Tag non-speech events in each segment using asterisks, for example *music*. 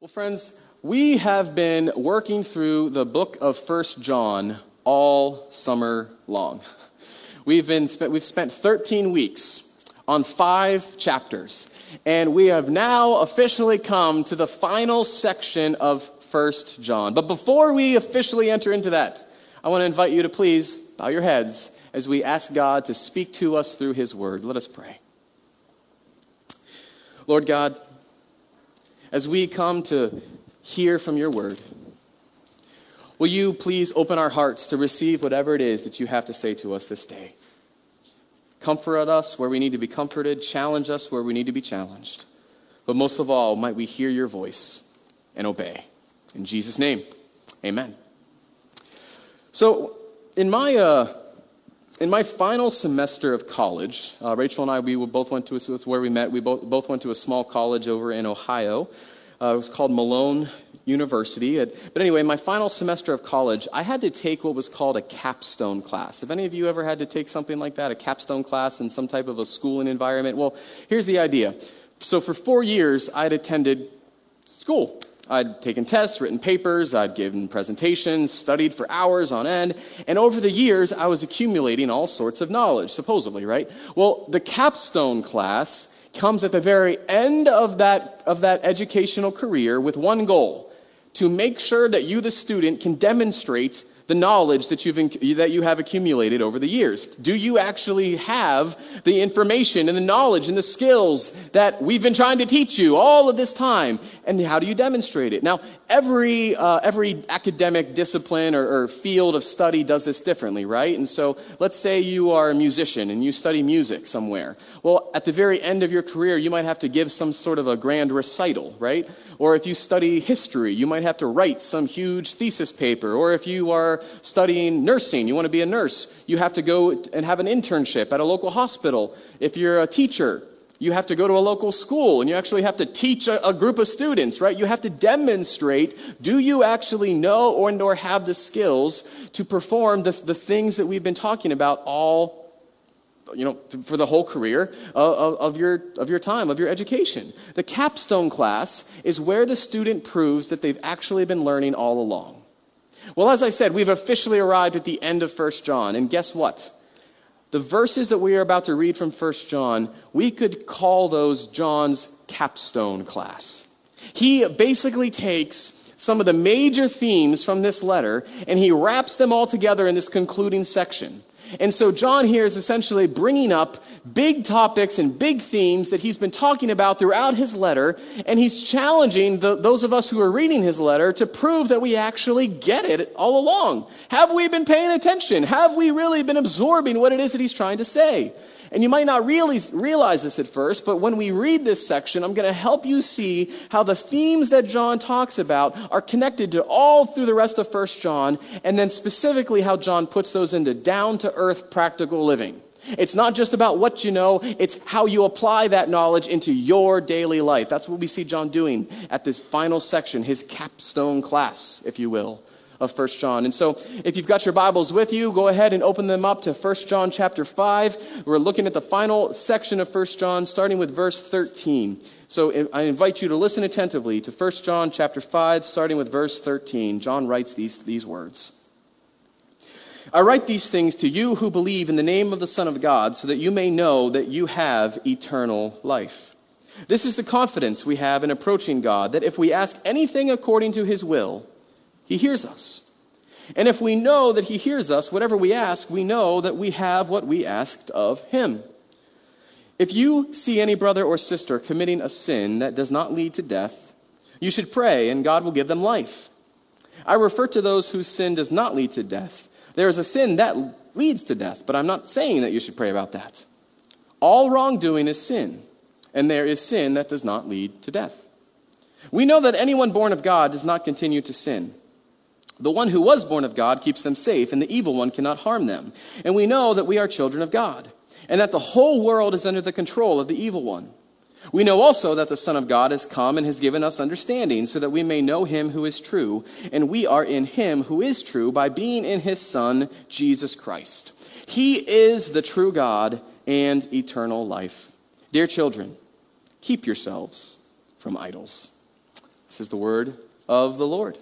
Well, friends, we have been working through the book of First John all summer long. We've, been, we've spent 13 weeks on five chapters, and we have now officially come to the final section of First John. But before we officially enter into that, I want to invite you to please bow your heads as we ask God to speak to us through His Word. Let us pray. Lord God, as we come to hear from your word, will you please open our hearts to receive whatever it is that you have to say to us this day? Comfort us where we need to be comforted, challenge us where we need to be challenged. But most of all, might we hear your voice and obey. In Jesus' name, amen. So, in my uh, in my final semester of college, uh, Rachel and I, we both went to a, where we met. We both, both went to a small college over in Ohio. Uh, it was called Malone University. But anyway, my final semester of college, I had to take what was called a capstone class. Have any of you ever had to take something like that, a capstone class in some type of a schooling environment? Well, here's the idea. So for four years, I'd attended school. I'd taken tests, written papers, I'd given presentations, studied for hours on end, and over the years, I was accumulating all sorts of knowledge, supposedly, right? Well, the capstone class comes at the very end of that, of that educational career with one goal to make sure that you, the student, can demonstrate the knowledge that, you've, that you have accumulated over the years? Do you actually have the information and the knowledge and the skills that we've been trying to teach you all of this time? And how do you demonstrate it? Now, every, uh, every academic discipline or, or field of study does this differently, right? And so let's say you are a musician and you study music somewhere. Well, at the very end of your career, you might have to give some sort of a grand recital, right? Or if you study history, you might have to write some huge thesis paper. Or if you are studying nursing, you want to be a nurse, you have to go and have an internship at a local hospital. If you're a teacher, you have to go to a local school and you actually have to teach a, a, group of students, right? You have to demonstrate do you actually know or, or have the skills to perform the, the things that we've been talking about all you know, for the whole career of, of, your, of your time, of your education. The capstone class is where the student proves that they've actually been learning all along. Well, as I said, we've officially arrived at the end of 1 John, and guess what? The verses that we are about to read from 1 John, we could call those John's capstone class. He basically takes some of the major themes from this letter and he wraps them all together in this concluding section. And so John here is essentially bringing up big topics and big themes that he's been talking about throughout his letter, and he's challenging the, those of us who are reading his letter to prove that we actually get it all along. Have we been paying attention? Have we really been absorbing what it is that he's trying to say? And you might not really realize this at first, but when we read this section, I'm going to help you see how the themes that John talks about are connected to all through the rest of 1 John, and then specifically how John puts those into down to earth practical living. It's not just about what you know, it's how you apply that knowledge into your daily life. That's what we see John doing at this final section, his capstone class, if you will of First John. And so if you've got your Bibles with you, go ahead and open them up to First John chapter 5. We're looking at the final section of First John starting with verse 13. So I invite you to listen attentively to First John chapter 5 starting with verse 13. John writes these, these words. I write these things to you who believe in the name of the Son of God so that you may know that you have eternal life. This is the confidence we have in approaching God that if we ask anything according to his will, he hears us. And if we know that He hears us, whatever we ask, we know that we have what we asked of Him. If you see any brother or sister committing a sin that does not lead to death, you should pray, and God will give them life. I refer to those whose sin does not lead to death. There is a sin that leads to death, but I'm not saying that you should pray about that. All wrongdoing is sin, and there is sin that does not lead to death. We know that anyone born of God does not continue to sin. The one who was born of God keeps them safe, and the evil one cannot harm them. And we know that we are children of God, and that the whole world is under the control of the evil one. We know also that the Son of God has come and has given us understanding, so that we may know him who is true, and we are in him who is true by being in his Son, Jesus Christ. He is the true God and eternal life. Dear children, keep yourselves from idols. This is the word of the Lord.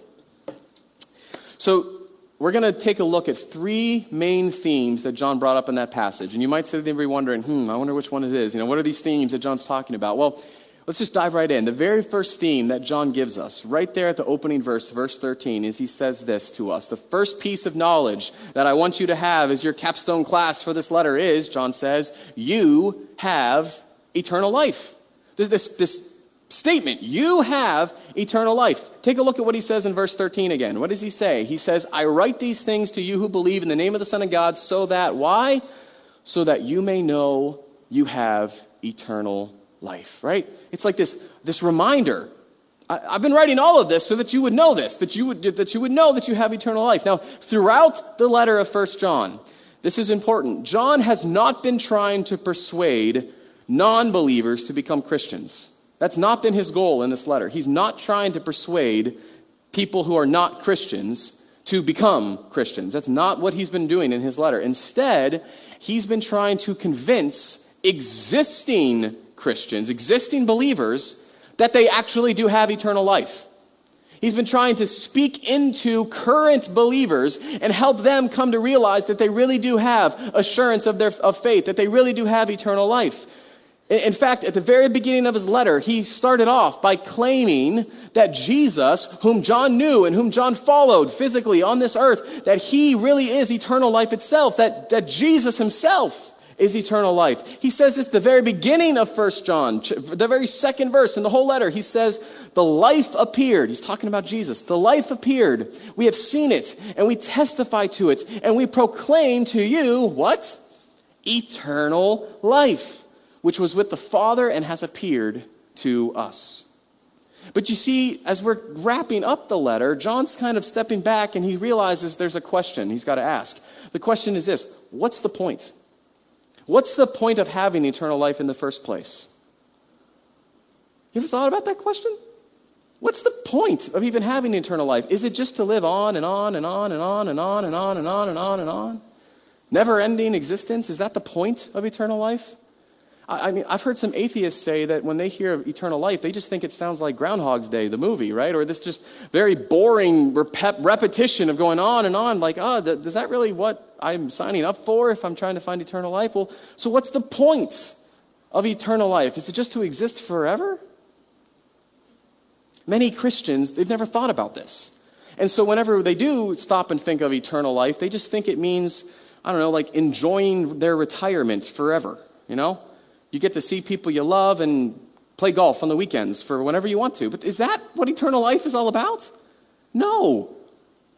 So, we're going to take a look at three main themes that John brought up in that passage. And you might sit there and be wondering, hmm, I wonder which one it is. You know, what are these themes that John's talking about? Well, let's just dive right in. The very first theme that John gives us, right there at the opening verse, verse 13, is he says this to us. The first piece of knowledge that I want you to have as your capstone class for this letter is, John says, you have eternal life. This, this, this statement. You have eternal life. Take a look at what he says in verse 13 again. What does he say? He says, I write these things to you who believe in the name of the Son of God, so that, why? So that you may know you have eternal life, right? It's like this, this reminder. I, have been writing all of this so that you would know this, that you would, that you would know that you have eternal life. Now, throughout the letter of First John, this is important. John has not been trying to persuade non believers to become Christians. That's not been his goal in this letter. He's not trying to persuade people who are not Christians to become Christians. That's not what he's been doing in his letter. Instead, he's been trying to convince existing Christians, existing believers, that they actually do have eternal life. He's been trying to speak into current believers and help them come to realize that they really do have assurance of their of faith, that they really do have eternal life. In fact, at the very beginning of his letter, he started off by claiming that Jesus, whom John knew and whom John followed physically on this earth, that he really is eternal life itself, that, that Jesus himself is eternal life. He says this the very beginning of First John, the very second verse in the whole letter. He says, The life appeared. He's talking about Jesus. The life appeared. We have seen it, and we testify to it, and we proclaim to you what? Eternal life which was with the Father and has appeared to us. But you see, as we're wrapping up the letter, John's kind of stepping back and he realizes there's a question he's got to ask. The question is this What's the point? What's the point of having eternal life in the first place? You ever thought about that question? What's the point of even having eternal life? Is it just to live on and on and on and on and on and on and on and on and on? Never ending existence? Is that the point of eternal life? I mean, I've heard some atheists say that when they hear of eternal life, they just think it sounds like Groundhog's Day, the movie, right? Or this just very boring rep- repetition of going on and on. Like, oh, th- is that really what I'm signing up for if I'm trying to find eternal life? Well, so what's the point of eternal life? Is it just to exist forever? Many Christians, they've never thought about this. And so whenever they do stop and think of eternal life, they just think it means, I don't know, like enjoying their retirement forever, you know? You get to see people you love and play golf on the weekends for whenever you want to. But is that what eternal life is all about? No.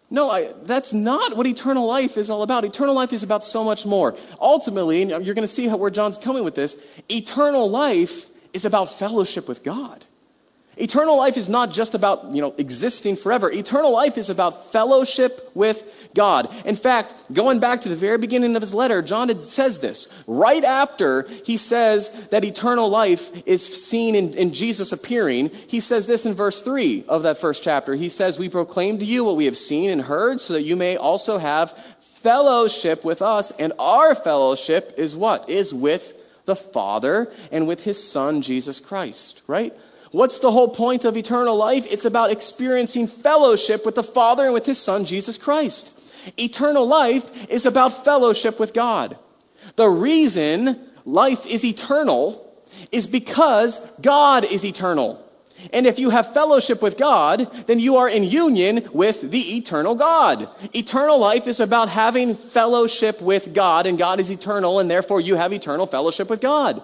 No, I, that's not what eternal life is all about. Eternal life is about so much more. Ultimately, and you're going to see how, where John's coming with this, eternal life is about fellowship with God. Eternal life is not just about, you know, existing forever. Eternal life is about fellowship with God. In fact, going back to the very beginning of his letter, John says this. Right after he says that eternal life is seen in, in Jesus appearing, he says this in verse 3 of that first chapter. He says, We proclaim to you what we have seen and heard, so that you may also have fellowship with us. And our fellowship is what? Is with the Father and with his Son, Jesus Christ, right? What's the whole point of eternal life? It's about experiencing fellowship with the Father and with his Son, Jesus Christ. Eternal life is about fellowship with God. The reason life is eternal is because God is eternal. And if you have fellowship with God, then you are in union with the eternal God. Eternal life is about having fellowship with God, and God is eternal, and therefore you have eternal fellowship with God.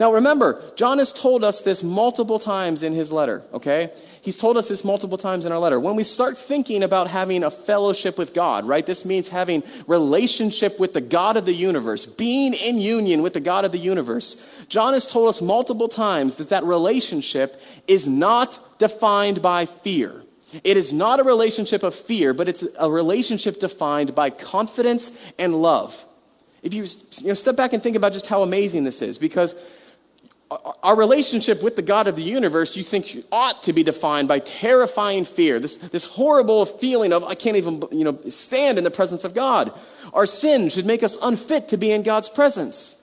Now remember, John has told us this multiple times in his letter, okay? He's told us this multiple times in our letter. When we start thinking about having a fellowship with God, right? This means having relationship with the God of the universe, being in union with the God of the universe. John has told us multiple times that that relationship is not defined by fear. It is not a relationship of fear, but it's a relationship defined by confidence and love. If you, you know, step back and think about just how amazing this is, because our relationship with the God of the universe, you think ought to be defined by terrifying fear, this, this horrible feeling of, I can't even you know, stand in the presence of God. Our sin should make us unfit to be in God's presence.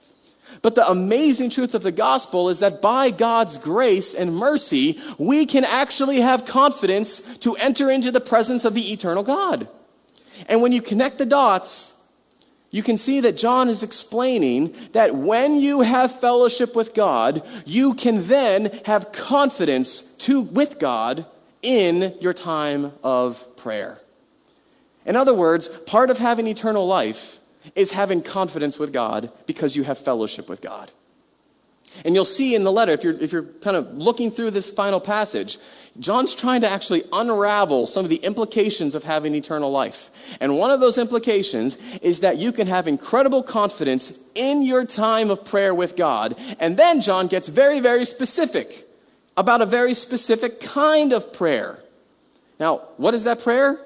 But the amazing truth of the gospel is that by God's grace and mercy, we can actually have confidence to enter into the presence of the eternal God. And when you connect the dots, you can see that John is explaining that when you have fellowship with God, you can then have confidence to, with God in your time of prayer. In other words, part of having eternal life is having confidence with God because you have fellowship with God. And you'll see in the letter, if you're, if you're kind of looking through this final passage, John's trying to actually unravel some of the implications of having eternal life. And one of those implications is that you can have incredible confidence in your time of prayer with God. And then John gets very, very specific about a very specific kind of prayer. Now, what is that prayer?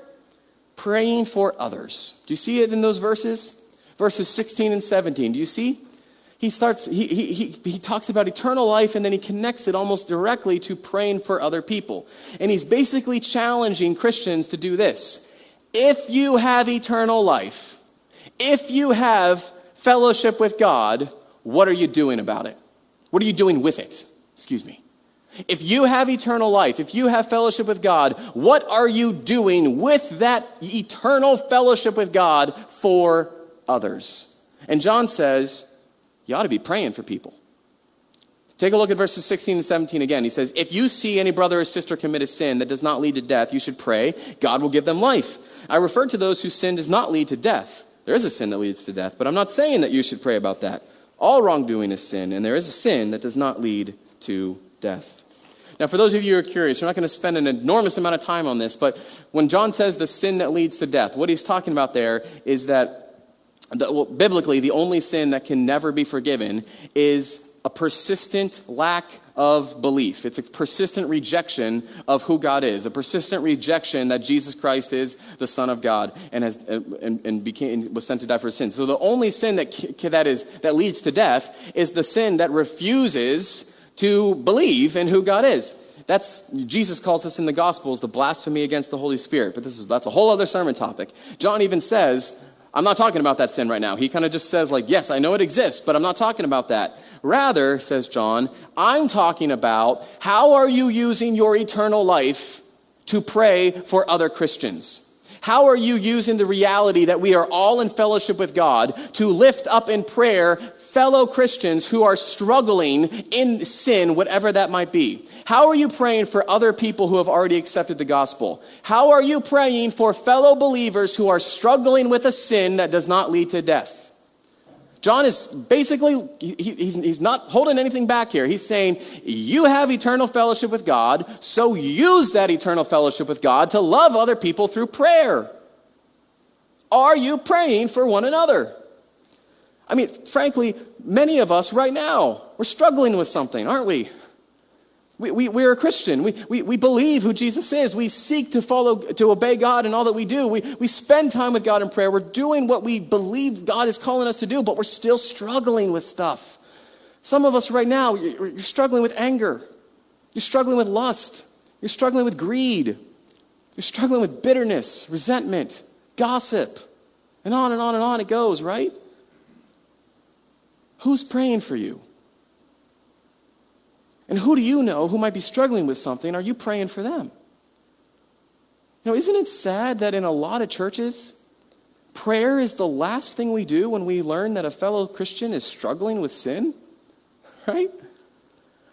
Praying for others. Do you see it in those verses? Verses 16 and 17. Do you see? He starts he, he, he, he, talks about eternal life and then he connects it almost directly to praying for other people. And he's basically challenging christians to do this. If you have eternal life if you have fellowship with god what are you doing about it? What are you doing with it? Excuse me. If you have eternal life if you have fellowship with god what are you doing with that eternal fellowship with god for others? And john says you ought to be praying for people. Take a look at verses 16 and 17 again. He says, If you see any brother or sister commit a sin that does not lead to death, you should pray. God will give them life. I refer to those whose sin does not lead to death. There is a sin that leads to death, but I'm not saying that you should pray about that. All wrongdoing is sin, and there is a sin that does not lead to death. Now, for those of you who are curious, we're not going to spend an enormous amount of time on this, but when John says the sin that leads to death, what he's talking about there is that the, well, biblically, the only sin that can never be forgiven is a persistent lack of belief. It's a persistent rejection of who God is, a persistent rejection that Jesus Christ is the Son of God and, has, and, and became, was sent to die for sins. So the only sin that, that, is, that leads to death is the sin that refuses to believe in who God is. That's Jesus calls us in the Gospels the blasphemy against the Holy Spirit, but this is that's a whole other sermon topic. John even says I'm not talking about that sin right now. He kind of just says, like, yes, I know it exists, but I'm not talking about that. Rather, says John, I'm talking about how are you using your eternal life to pray for other Christians? How are you using the reality that we are all in fellowship with God to lift up in prayer fellow Christians who are struggling in sin, whatever that might be? How are you praying for other people who have already accepted the gospel? How are you praying for fellow believers who are struggling with a sin that does not lead to death? John is basically, he, he's, he's not holding anything back here. He's saying, You have eternal fellowship with God, so use that eternal fellowship with God to love other people through prayer. Are you praying for one another? I mean, frankly, many of us right now, we're struggling with something, aren't we? We, we, we're a Christian. We, we, we believe who Jesus is. We seek to follow, to obey God in all that we do. We, we spend time with God in prayer. We're doing what we believe God is calling us to do, but we're still struggling with stuff. Some of us right now, you're, you're struggling with anger. You're struggling with lust. You're struggling with greed. You're struggling with bitterness, resentment, gossip, and on and on and on it goes, right? Who's praying for you? And who do you know who might be struggling with something? Are you praying for them? You know, isn't it sad that in a lot of churches, prayer is the last thing we do when we learn that a fellow Christian is struggling with sin? *laughs* Right?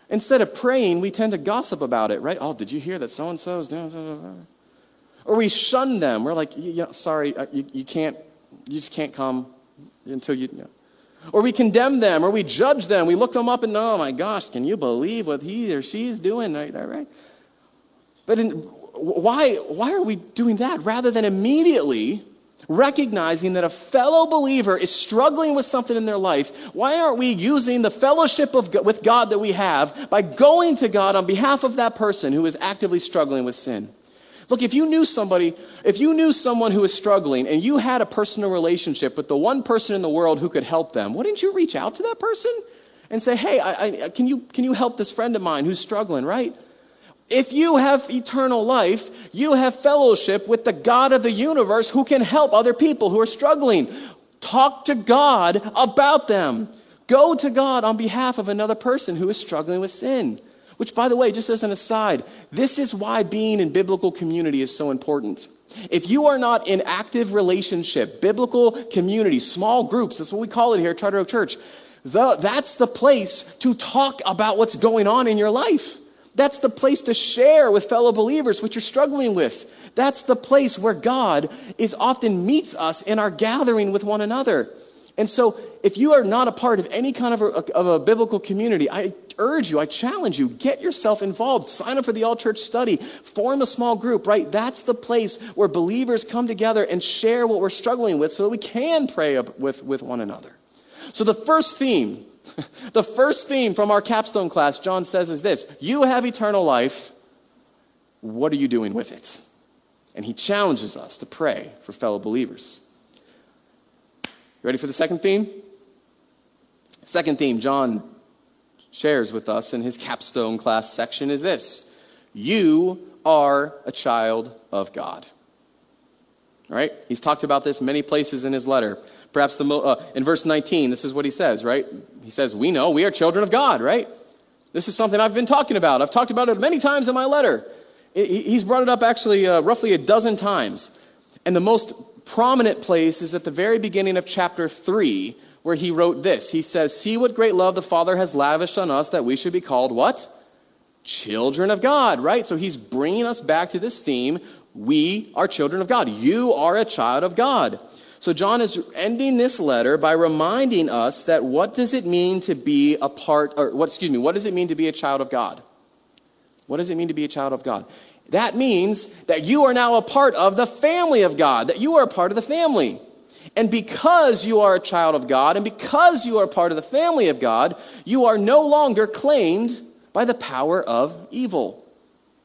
Instead of praying, we tend to gossip about it, right? Oh, did you hear that so and so's doing? Or we shun them. We're like, know, sorry, uh, you, you can't, you just can't come until you, you know. Or we condemn them, or we judge them. We look them up and, oh my gosh, can you believe what he or she's doing? Right? right? But in, why, why are we doing that rather than immediately recognizing that a fellow believer is struggling with something in their life? Why aren't we using the fellowship of, with God that we have by going to God on behalf of that person who is actively struggling with sin? Look, if you knew somebody, if you knew someone who was struggling and you had a personal relationship with the one person in the world who could help them, wouldn't you reach out to that person and say, hey, I, I, can, you, can you help this friend of mine who's struggling, right? If you have eternal life, you have fellowship with the God of the universe who can help other people who are struggling. Talk to God about them. Go to God on behalf of another person who is struggling with sin. Which, by the way, just as an aside, this is why being in biblical community is so important. If you are not in active relationship, biblical community, small groups, that's what we call it here at Charter Oak Church, the, that's the place to talk about what's going on in your life. That's the place to share with fellow believers what you're struggling with. That's the place where God is often meets us in our gathering with one another. And so, if you are not a part of any kind of a, of a biblical community, I urge you, I challenge you, get yourself involved. Sign up for the all church study, form a small group, right? That's the place where believers come together and share what we're struggling with so that we can pray with, with one another. So, the first theme, *laughs* the first theme from our capstone class, John says, is this You have eternal life. What are you doing with it? And he challenges us to pray for fellow believers. You ready for the second theme? Second theme, John shares with us in his capstone class section is this You are a child of God. All right? He's talked about this many places in his letter. Perhaps the, uh, in verse 19, this is what he says, right? He says, We know we are children of God, right? This is something I've been talking about. I've talked about it many times in my letter. He's brought it up actually uh, roughly a dozen times. And the most prominent place is at the very beginning of chapter 3, where he wrote this. He says, See what great love the Father has lavished on us that we should be called what? Children of God, right? So he's bringing us back to this theme. We are children of God. You are a child of God. So John is ending this letter by reminding us that what does it mean to be a part, or what, excuse me, what does it mean to be a child of God? What does it mean to be a child of God? That means that you are now a part of the family of God, that you are a part of the family. And because you are a child of God, and because you are part of the family of God, you are no longer claimed by the power of evil.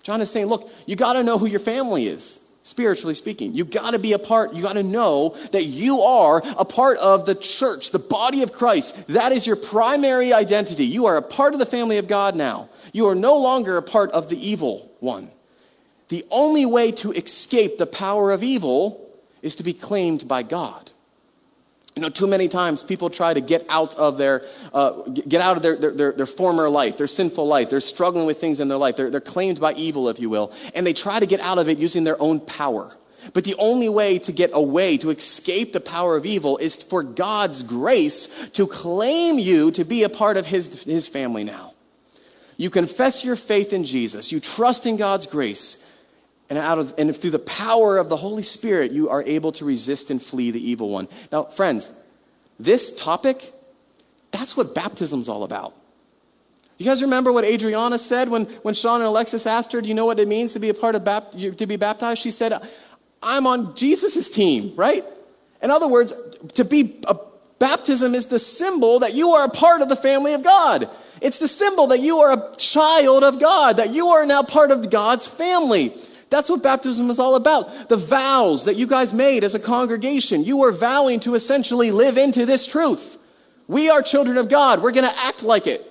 John is saying, look, you got to know who your family is spiritually speaking. You got to be a part, you got to know that you are a part of the church, the body of Christ. That is your primary identity. You are a part of the family of God now. You are no longer a part of the evil one. The only way to escape the power of evil is to be claimed by God. You know, too many times people try to get out of their, uh, get out of their, their, their, former life, their sinful life. They're struggling with things in their life. They're, they're claimed by evil, if you will. And they try to get out of it using their own power. But the only way to get away, to escape the power of evil, is for God's grace to claim you to be a part of His, his family now. You confess your faith in Jesus, you trust in God's grace, and, out of, and through the power of the Holy Spirit, you are able to resist and flee the evil one. Now, friends, this topic, that's what baptism's all about. You guys remember what Adriana said when, when Sean and Alexis asked her, Do you know what it means to be a part of bapt- to be baptized? She said, I'm on Jesus' team, right? In other words, to be a baptism is the symbol that you are a part of the family of God. It's the symbol that you are a child of God, that you are now part of God's family. That's what baptism is all about. The vows that you guys made as a congregation, you were vowing to essentially live into this truth. We are children of God. We're going to act like it.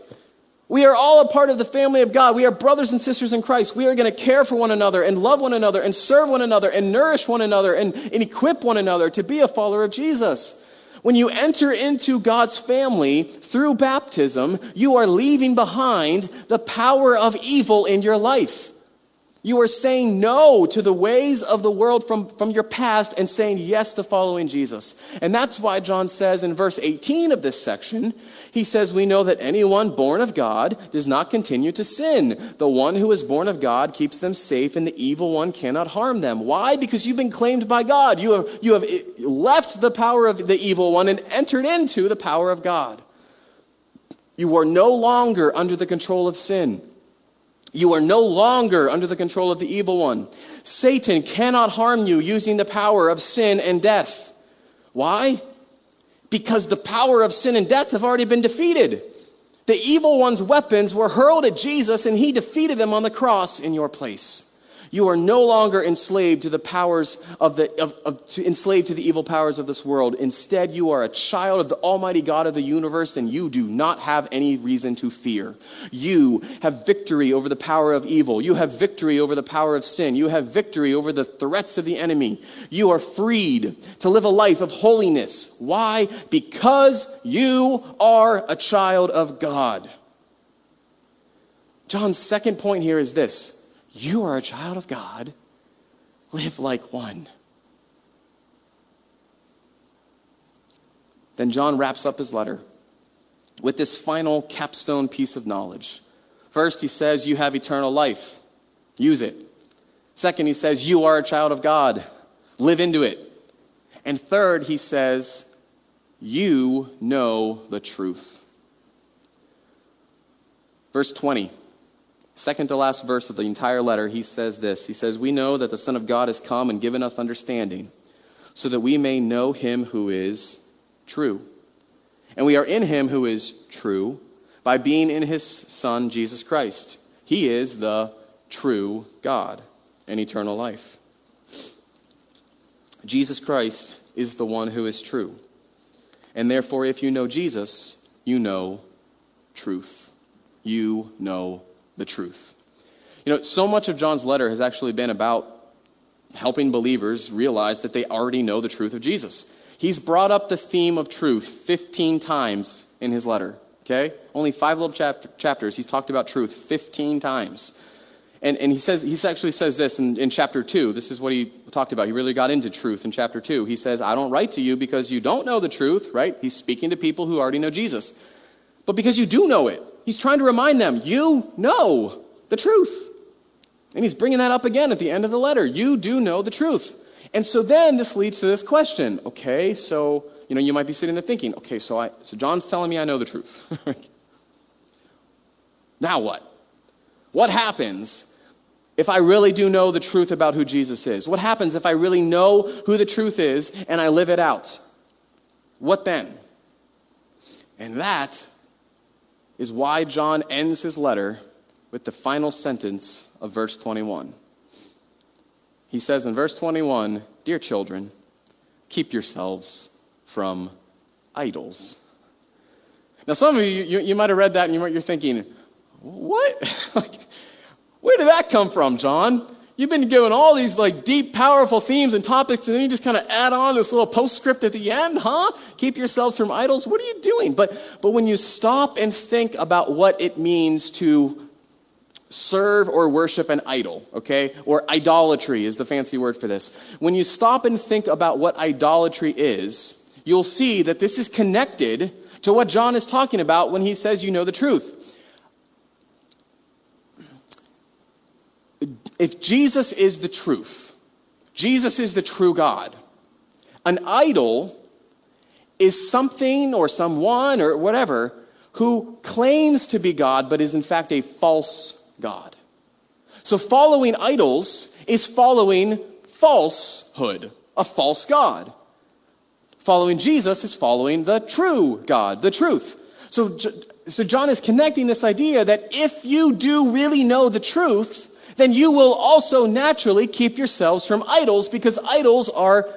We are all a part of the family of God. We are brothers and sisters in Christ. We are going to care for one another and love one another and serve one another and nourish one another and, and equip one another to be a follower of Jesus. When you enter into God's family through baptism, you are leaving behind the power of evil in your life. You are saying no to the ways of the world from, from your past and saying yes to following Jesus. And that's why John says in verse 18 of this section, he says, We know that anyone born of God does not continue to sin. The one who is born of God keeps them safe, and the evil one cannot harm them. Why? Because you've been claimed by God. You have, you have left the power of the evil one and entered into the power of God. You are no longer under the control of sin. You are no longer under the control of the evil one. Satan cannot harm you using the power of sin and death. Why? Because the power of sin and death have already been defeated. The evil one's weapons were hurled at Jesus and he defeated them on the cross in your place. You are no longer enslaved to the powers of the of, of, to, enslaved to the evil powers of this world. Instead, you are a child of the Almighty God of the universe, and you do not have any reason to fear. You have victory over the power of evil. You have victory over the power of sin. You have victory over the threats of the enemy. You are freed to live a life of holiness. Why? Because you are a child of God. John's second point here is this you are a child of God. Live like one. Then John wraps up his letter with this final capstone piece of knowledge. First, he says, You have eternal life. Use it. Second, he says, You are a child of God. Live into it. And third, he says, You know the truth. Verse 20 second to last verse of the entire letter, he says this He says, We know that the Son of God has come and given us understanding, so that we may know him who is true. And we are in him who is true by being in his Son, Jesus Christ. He is the true God and eternal life. Jesus Christ is the one who is true. And therefore, if you know Jesus, you know truth. You know the truth. You know, so much of John's letter has actually been about helping believers realize that they already know the truth of Jesus. He's brought up the theme of truth 15 times in his letter, okay? Only five little chap- chapters. He's talked about truth 15 times. And, and he says he actually says this in, in chapter 2. This is what he talked about. He really got into truth in chapter 2. He says, I don't write to you because you don't know the truth, right? He's speaking to people who already know Jesus. But because you do know it. He's trying to remind them, you know the truth. And he's bringing that up again at the end of the letter. You do know the truth. And so then this leads to this question. Okay, so, you know, you might be sitting there thinking, okay, so I so John's telling me I know the truth. *laughs* now what? What happens if I really do know the truth about who Jesus is? What happens if I really know who the truth is and I live it out? What then? And that is why John ends his letter with the final sentence of verse 21. He says in verse 21 Dear children, keep yourselves from idols. Now, some of you, you, you might have read that and you're thinking, what? *laughs* like, where did that come from, John? You've been given all these like deep, powerful themes and topics, and then you just kind of add on this little postscript at the end, huh? Keep yourselves from idols. What are you doing? But but when you stop and think about what it means to serve or worship an idol, okay? Or idolatry is the fancy word for this. When you stop and think about what idolatry is, you'll see that this is connected to what John is talking about when he says you know the truth. If Jesus is the truth, Jesus is the true God, an idol is something or someone or whatever who claims to be God but is in fact a false God. So following idols is following falsehood, a false God. Following Jesus is following the true God, the truth. So, so John is connecting this idea that if you do really know the truth, then you will also naturally keep yourselves from idols because idols are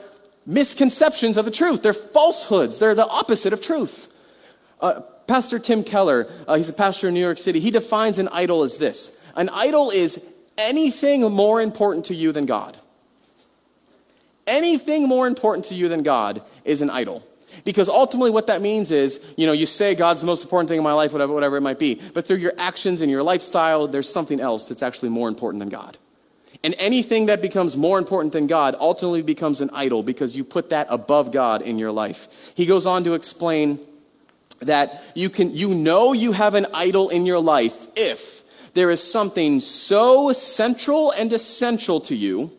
misconceptions of the truth. They're falsehoods, they're the opposite of truth. Uh, pastor Tim Keller, uh, he's a pastor in New York City, he defines an idol as this an idol is anything more important to you than God. Anything more important to you than God is an idol. Because ultimately, what that means is, you know, you say God's the most important thing in my life, whatever, whatever it might be, but through your actions and your lifestyle, there's something else that's actually more important than God. And anything that becomes more important than God ultimately becomes an idol because you put that above God in your life. He goes on to explain that you can you know you have an idol in your life if there is something so central and essential to you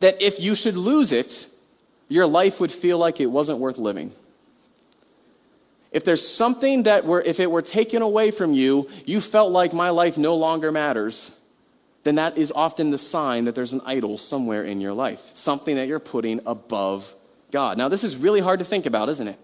that if you should lose it, your life would feel like it wasn't worth living. If there's something that were, if it were taken away from you, you felt like my life no longer matters, then that is often the sign that there's an idol somewhere in your life, something that you're putting above God. Now, this is really hard to think about, isn't it?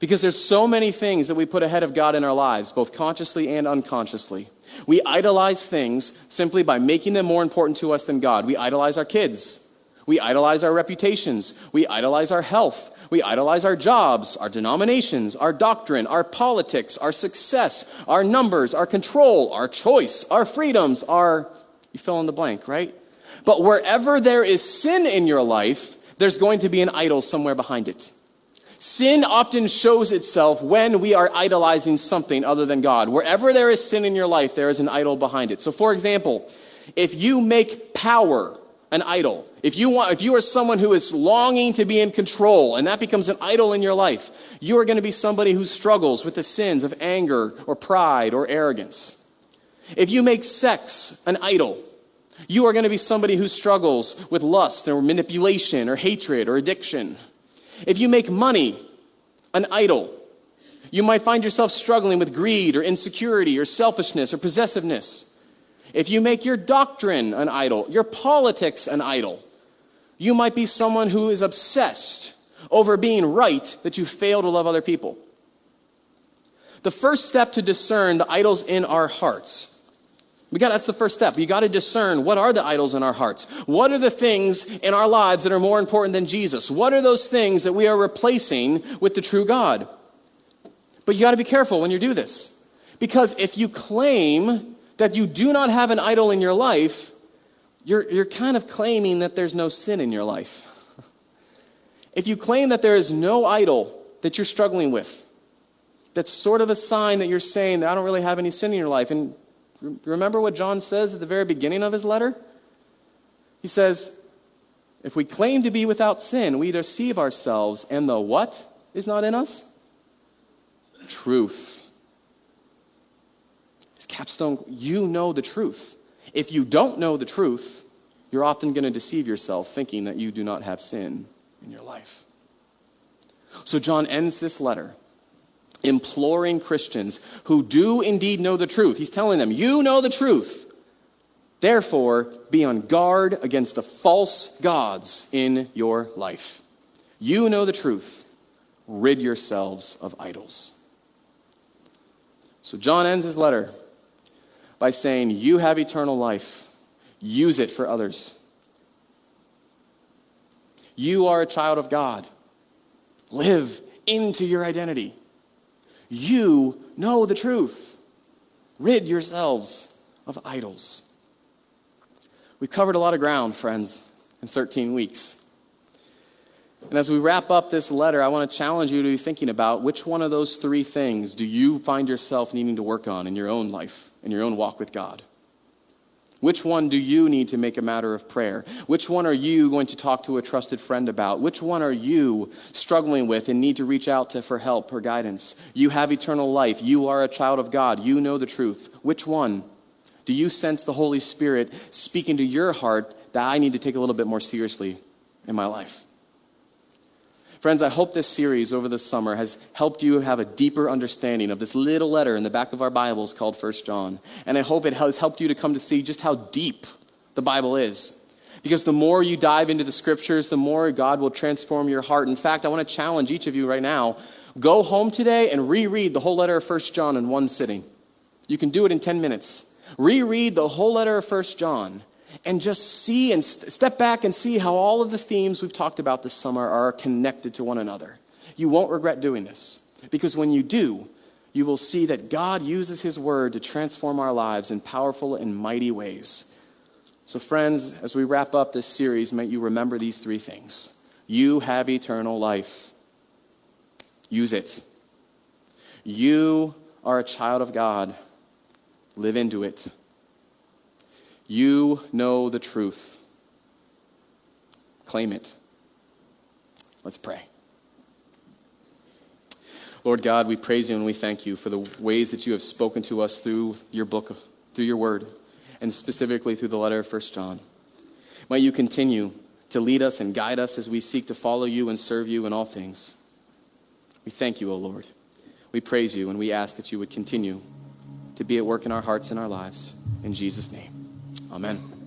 Because there's so many things that we put ahead of God in our lives, both consciously and unconsciously. We idolize things simply by making them more important to us than God. We idolize our kids. We idolize our reputations. We idolize our health. We idolize our jobs, our denominations, our doctrine, our politics, our success, our numbers, our control, our choice, our freedoms, our. You fill in the blank, right? But wherever there is sin in your life, there's going to be an idol somewhere behind it. Sin often shows itself when we are idolizing something other than God. Wherever there is sin in your life, there is an idol behind it. So, for example, if you make power an idol, if you, want, if you are someone who is longing to be in control and that becomes an idol in your life, you are going to be somebody who struggles with the sins of anger or pride or arrogance. If you make sex an idol, you are going to be somebody who struggles with lust or manipulation or hatred or addiction. If you make money an idol, you might find yourself struggling with greed or insecurity or selfishness or possessiveness. If you make your doctrine an idol, your politics an idol, you might be someone who is obsessed over being right that you fail to love other people. The first step to discern the idols in our hearts we got that's the first step. You got to discern what are the idols in our hearts? What are the things in our lives that are more important than Jesus? What are those things that we are replacing with the true God? But you got to be careful when you do this. Because if you claim that you do not have an idol in your life, you're, you're kind of claiming that there's no sin in your life. if you claim that there is no idol that you're struggling with, that's sort of a sign that you're saying that I don't really have any sin in your life. And Remember what John says at the very beginning of his letter? He says, If we claim to be without sin, we deceive ourselves, and the what is not in us? Truth. Capstone, you know the truth. If you don't know the truth, you're often going to deceive yourself thinking that you do not have sin in your life. So John ends this letter imploring Christians who do indeed know the truth. He's telling them, You know the truth. Therefore, be on guard against the false gods in your life. You know the truth. Rid yourselves of idols. So, John ends his letter by saying, You have eternal life. Use it for others. You are a child of God. Live into your identity. You know the truth. Rid yourselves of idols. We've covered a lot of ground, friends, in 13 weeks. And as we wrap up this letter, I want to challenge you to be thinking about which one of those three things do you find yourself needing to work on in your own life, in your own walk with God? Which one do you need to make a matter of prayer? Which one are you going to talk to a trusted friend about? Which one are you struggling with and need to reach out to for help or guidance? You have eternal life. You are a child of God. You know the truth. Which one? Do you sense the Holy Spirit speaking to your heart that I need to take a little bit more seriously in my life? Friends, I hope this series over the summer has helped you have a deeper understanding of this little letter in the back of our Bibles called First John. And I hope it has helped you to come to see just how deep the Bible is. Because the more you dive into the scriptures, the more God will transform your heart. In fact, I want to challenge each of you right now go home today and reread the whole letter of First John in one sitting. You can do it in 10 minutes. Reread the whole letter of First John and just see and st- step back and see how all of the themes we've talked about this summer are connected to one another. You won't regret doing this because when you do, you will see that God uses His Word to transform our lives in powerful and mighty ways. So, friends, as we wrap up this series, may you remember these three things. You have eternal life. Use it. You are a child of God. Live into it. You know the truth. Claim it. Let's pray. Lord God, we praise you and we thank you for the ways that you have spoken to us through your book, through your word, and specifically through the letter of 1 John. Might you continue to lead us and guide us as we seek to follow you and serve you in all things. We thank you, O Lord. We praise you and we ask that you would continue to be at work in our hearts and our lives. In Jesus' name. Amen.